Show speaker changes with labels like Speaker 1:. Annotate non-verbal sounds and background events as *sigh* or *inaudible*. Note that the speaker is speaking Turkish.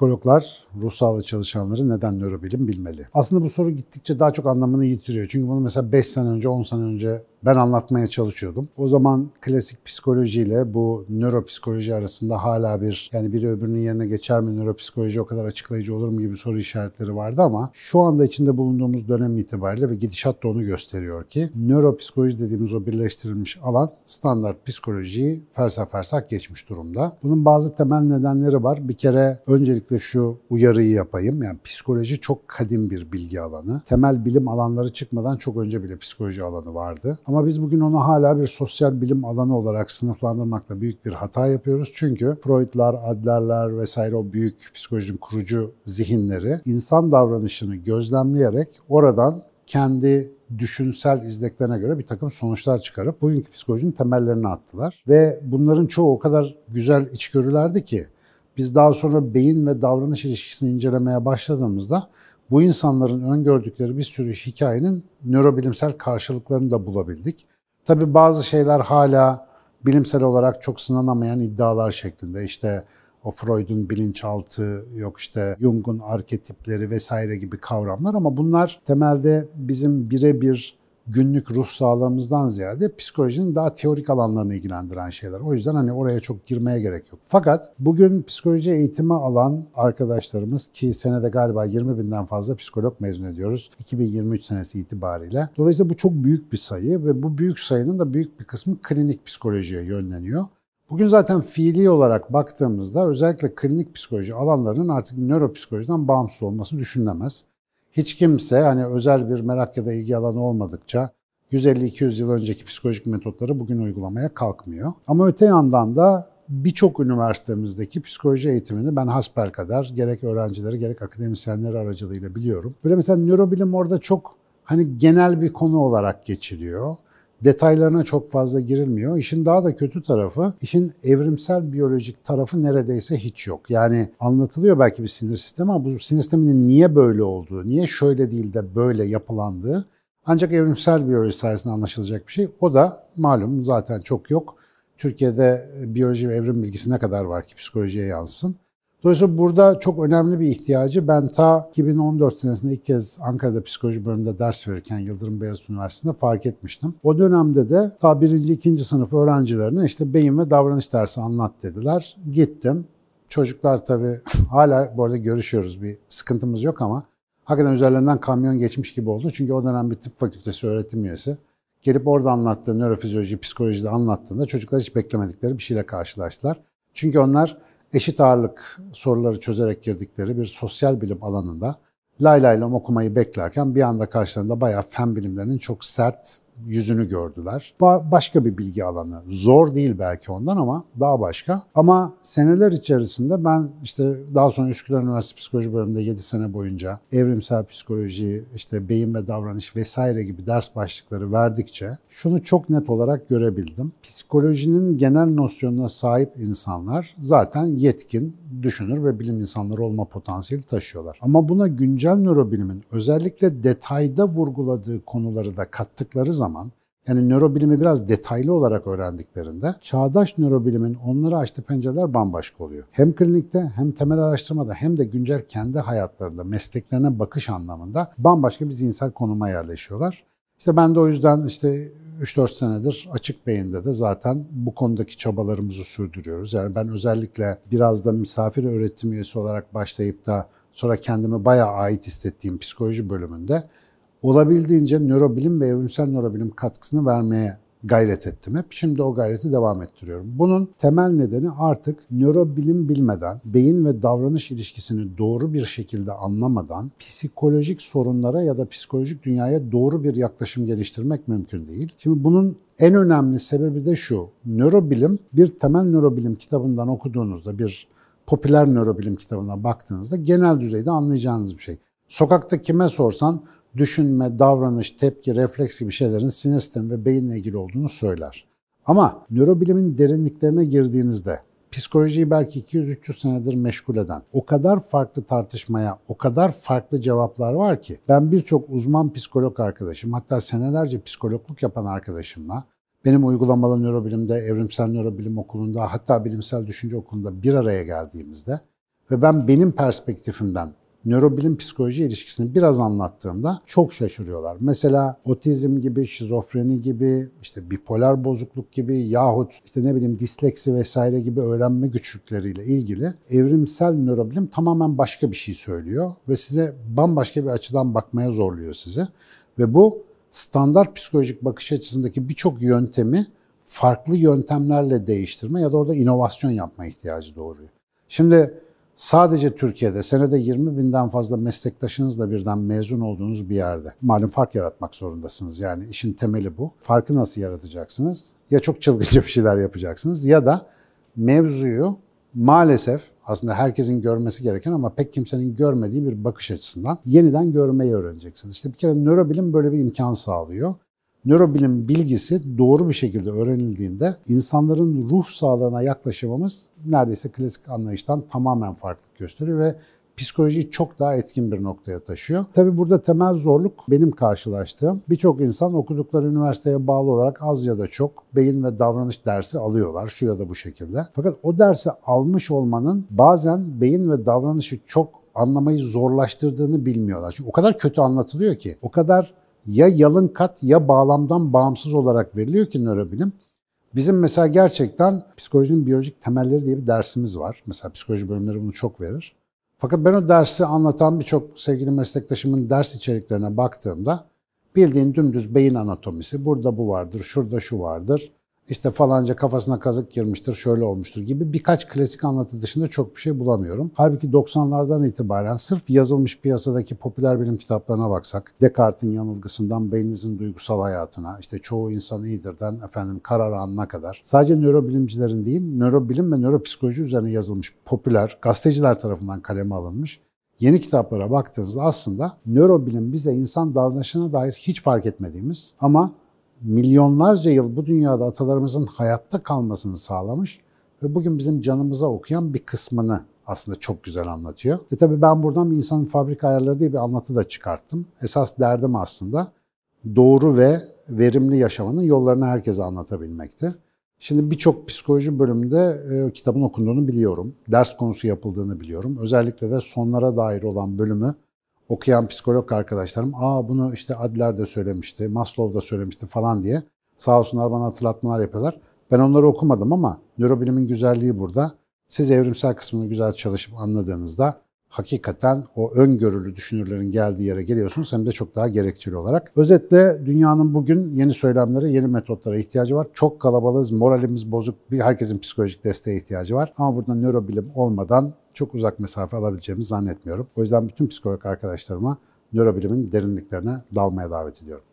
Speaker 1: Psikologlar, ruh sağlığı çalışanları neden nörobilim bilmeli? Aslında bu soru gittikçe daha çok anlamını yitiriyor. Çünkü bunu mesela 5 sene önce, 10 sene önce ben anlatmaya çalışıyordum. O zaman klasik psikolojiyle bu nöropsikoloji arasında hala bir yani biri öbürünün yerine geçer mi, nöropsikoloji o kadar açıklayıcı olur mu gibi soru işaretleri vardı ama şu anda içinde bulunduğumuz dönem itibariyle ve gidişat da onu gösteriyor ki nöropsikoloji dediğimiz o birleştirilmiş alan standart psikolojiyi fersah fersah geçmiş durumda. Bunun bazı temel nedenleri var. Bir kere öncelikle şu uyarıyı yapayım. Yani psikoloji çok kadim bir bilgi alanı. Temel bilim alanları çıkmadan çok önce bile psikoloji alanı vardı. Ama biz bugün onu hala bir sosyal bilim alanı olarak sınıflandırmakla büyük bir hata yapıyoruz. Çünkü Freud'lar, Adler'ler vesaire o büyük psikolojinin kurucu zihinleri insan davranışını gözlemleyerek oradan kendi düşünsel izleklerine göre bir takım sonuçlar çıkarıp bugünkü psikolojinin temellerini attılar. Ve bunların çoğu o kadar güzel içgörülerdi ki biz daha sonra beyin ve davranış ilişkisini incelemeye başladığımızda bu insanların öngördükleri bir sürü hikayenin nörobilimsel karşılıklarını da bulabildik. Tabi bazı şeyler hala bilimsel olarak çok sınanamayan iddialar şeklinde. İşte o Freud'un bilinçaltı, yok işte Jung'un arketipleri vesaire gibi kavramlar ama bunlar temelde bizim birebir günlük ruh sağlığımızdan ziyade psikolojinin daha teorik alanlarını ilgilendiren şeyler. O yüzden hani oraya çok girmeye gerek yok. Fakat bugün psikoloji eğitimi alan arkadaşlarımız ki senede galiba 20 binden fazla psikolog mezun ediyoruz 2023 senesi itibariyle. Dolayısıyla bu çok büyük bir sayı ve bu büyük sayının da büyük bir kısmı klinik psikolojiye yönleniyor. Bugün zaten fiili olarak baktığımızda özellikle klinik psikoloji alanlarının artık nöropsikolojiden bağımsız olması düşünülemez. Hiç kimse hani özel bir merak ya da ilgi alanı olmadıkça 150-200 yıl önceki psikolojik metotları bugün uygulamaya kalkmıyor. Ama öte yandan da birçok üniversitemizdeki psikoloji eğitimini ben hasbelkader gerek öğrencileri gerek akademisyenleri aracılığıyla biliyorum. Böyle mesela nörobilim orada çok hani genel bir konu olarak geçiliyor. Detaylarına çok fazla girilmiyor. İşin daha da kötü tarafı, işin evrimsel biyolojik tarafı neredeyse hiç yok. Yani anlatılıyor belki bir sinir sistemi ama bu sinir sisteminin niye böyle olduğu, niye şöyle değil de böyle yapılandığı ancak evrimsel biyoloji sayesinde anlaşılacak bir şey. O da malum zaten çok yok. Türkiye'de biyoloji ve evrim bilgisi ne kadar var ki psikolojiye yansın. Dolayısıyla burada çok önemli bir ihtiyacı ben ta 2014 senesinde ilk kez Ankara'da psikoloji bölümünde ders verirken Yıldırım Beyazıt Üniversitesi'nde fark etmiştim. O dönemde de ta birinci, ikinci sınıf öğrencilerine işte beyin ve davranış dersi anlat dediler. Gittim. Çocuklar tabii *laughs* hala bu arada görüşüyoruz bir sıkıntımız yok ama hakikaten üzerlerinden kamyon geçmiş gibi oldu. Çünkü o dönem bir tıp fakültesi öğretim üyesi. Gelip orada anlattığı nörofizyoloji, psikolojide anlattığında çocuklar hiç beklemedikleri bir şeyle karşılaştılar. Çünkü onlar eşit ağırlık soruları çözerek girdikleri bir sosyal bilim alanında lay lay okumayı beklerken bir anda karşılarında bayağı fen bilimlerinin çok sert yüzünü gördüler. Ba- başka bir bilgi alanı. Zor değil belki ondan ama daha başka. Ama seneler içerisinde ben işte daha sonra Üsküdar Üniversitesi Psikoloji bölümünde 7 sene boyunca evrimsel psikoloji, işte beyin ve davranış vesaire gibi ders başlıkları verdikçe şunu çok net olarak görebildim. Psikolojinin genel nosyonuna sahip insanlar zaten yetkin, düşünür ve bilim insanları olma potansiyeli taşıyorlar. Ama buna güncel nörobilimin özellikle detayda vurguladığı konuları da kattıkları zaman yani nörobilimi biraz detaylı olarak öğrendiklerinde çağdaş nörobilimin onlara açtığı pencereler bambaşka oluyor. Hem klinikte hem temel araştırmada hem de güncel kendi hayatlarında mesleklerine bakış anlamında bambaşka bir zihinsel konuma yerleşiyorlar. İşte ben de o yüzden işte 3-4 senedir açık beyinde de zaten bu konudaki çabalarımızı sürdürüyoruz. Yani ben özellikle biraz da misafir öğretim üyesi olarak başlayıp da sonra kendimi bayağı ait hissettiğim psikoloji bölümünde olabildiğince nörobilim ve evrimsel nörobilim katkısını vermeye gayret ettim hep. Şimdi o gayreti devam ettiriyorum. Bunun temel nedeni artık nörobilim bilmeden, beyin ve davranış ilişkisini doğru bir şekilde anlamadan psikolojik sorunlara ya da psikolojik dünyaya doğru bir yaklaşım geliştirmek mümkün değil. Şimdi bunun en önemli sebebi de şu. Nörobilim bir temel nörobilim kitabından okuduğunuzda bir popüler nörobilim kitabına baktığınızda genel düzeyde anlayacağınız bir şey. Sokakta kime sorsan düşünme, davranış, tepki, refleks gibi şeylerin sinir sistemi ve beyinle ilgili olduğunu söyler. Ama nörobilimin derinliklerine girdiğinizde psikolojiyi belki 200-300 senedir meşgul eden o kadar farklı tartışmaya, o kadar farklı cevaplar var ki ben birçok uzman psikolog arkadaşım hatta senelerce psikologluk yapan arkadaşımla benim uygulamalı nörobilimde, evrimsel nörobilim okulunda hatta bilimsel düşünce okulunda bir araya geldiğimizde Ve ben benim perspektifimden nörobilim psikoloji ilişkisini biraz anlattığımda çok şaşırıyorlar. Mesela otizm gibi, şizofreni gibi, işte bipolar bozukluk gibi yahut işte ne bileyim disleksi vesaire gibi öğrenme güçlükleriyle ilgili evrimsel nörobilim tamamen başka bir şey söylüyor ve size bambaşka bir açıdan bakmaya zorluyor sizi. Ve bu standart psikolojik bakış açısındaki birçok yöntemi farklı yöntemlerle değiştirme ya da orada inovasyon yapma ihtiyacı doğuruyor. Şimdi sadece Türkiye'de senede 20 binden fazla meslektaşınızla birden mezun olduğunuz bir yerde malum fark yaratmak zorundasınız. Yani işin temeli bu. Farkı nasıl yaratacaksınız? Ya çok çılgınca bir şeyler yapacaksınız ya da mevzuyu maalesef aslında herkesin görmesi gereken ama pek kimsenin görmediği bir bakış açısından yeniden görmeyi öğreneceksiniz. İşte bir kere nörobilim böyle bir imkan sağlıyor. Nörobilim bilgisi doğru bir şekilde öğrenildiğinde insanların ruh sağlığına yaklaşımımız neredeyse klasik anlayıştan tamamen farklılık gösteriyor ve psikolojiyi çok daha etkin bir noktaya taşıyor. Tabii burada temel zorluk benim karşılaştığım birçok insan okudukları üniversiteye bağlı olarak az ya da çok beyin ve davranış dersi alıyorlar şu ya da bu şekilde. Fakat o dersi almış olmanın bazen beyin ve davranışı çok anlamayı zorlaştırdığını bilmiyorlar. Çünkü o kadar kötü anlatılıyor ki, o kadar ya yalın kat ya bağlamdan bağımsız olarak veriliyor ki nörobilim. Bizim mesela gerçekten psikolojinin biyolojik temelleri diye bir dersimiz var. Mesela psikoloji bölümleri bunu çok verir. Fakat ben o dersi anlatan birçok sevgili meslektaşımın ders içeriklerine baktığımda bildiğin dümdüz beyin anatomisi, burada bu vardır, şurada şu vardır, işte falanca kafasına kazık girmiştir, şöyle olmuştur gibi birkaç klasik anlatı dışında çok bir şey bulamıyorum. Halbuki 90'lardan itibaren sırf yazılmış piyasadaki popüler bilim kitaplarına baksak, Descartes'in yanılgısından beyninizin duygusal hayatına, işte çoğu insan iyidirden efendim karar anına kadar, sadece nörobilimcilerin değil, nörobilim ve nöropsikoloji üzerine yazılmış popüler, gazeteciler tarafından kaleme alınmış yeni kitaplara baktığınızda aslında nörobilim bize insan davranışına dair hiç fark etmediğimiz ama milyonlarca yıl bu dünyada atalarımızın hayatta kalmasını sağlamış ve bugün bizim canımıza okuyan bir kısmını aslında çok güzel anlatıyor. E tabi ben buradan bir insanın fabrika ayarları diye bir anlatı da çıkarttım. Esas derdim aslında doğru ve verimli yaşamanın yollarını herkese anlatabilmekti. Şimdi birçok psikoloji bölümünde e, kitabın okunduğunu biliyorum. Ders konusu yapıldığını biliyorum. Özellikle de sonlara dair olan bölümü okuyan psikolog arkadaşlarım aa bunu işte Adler de söylemişti, Maslow da söylemişti falan diye sağ olsunlar bana hatırlatmalar yapıyorlar. Ben onları okumadım ama nörobilimin güzelliği burada. Siz evrimsel kısmını güzel çalışıp anladığınızda hakikaten o öngörülü düşünürlerin geldiği yere geliyorsunuz hem de çok daha gerekçeli olarak. Özetle dünyanın bugün yeni söylemlere, yeni metotlara ihtiyacı var. Çok kalabalığız, moralimiz bozuk, bir herkesin psikolojik desteğe ihtiyacı var. Ama burada nörobilim olmadan çok uzak mesafe alabileceğimizi zannetmiyorum. O yüzden bütün psikolog arkadaşlarıma nörobilimin derinliklerine dalmaya davet ediyorum.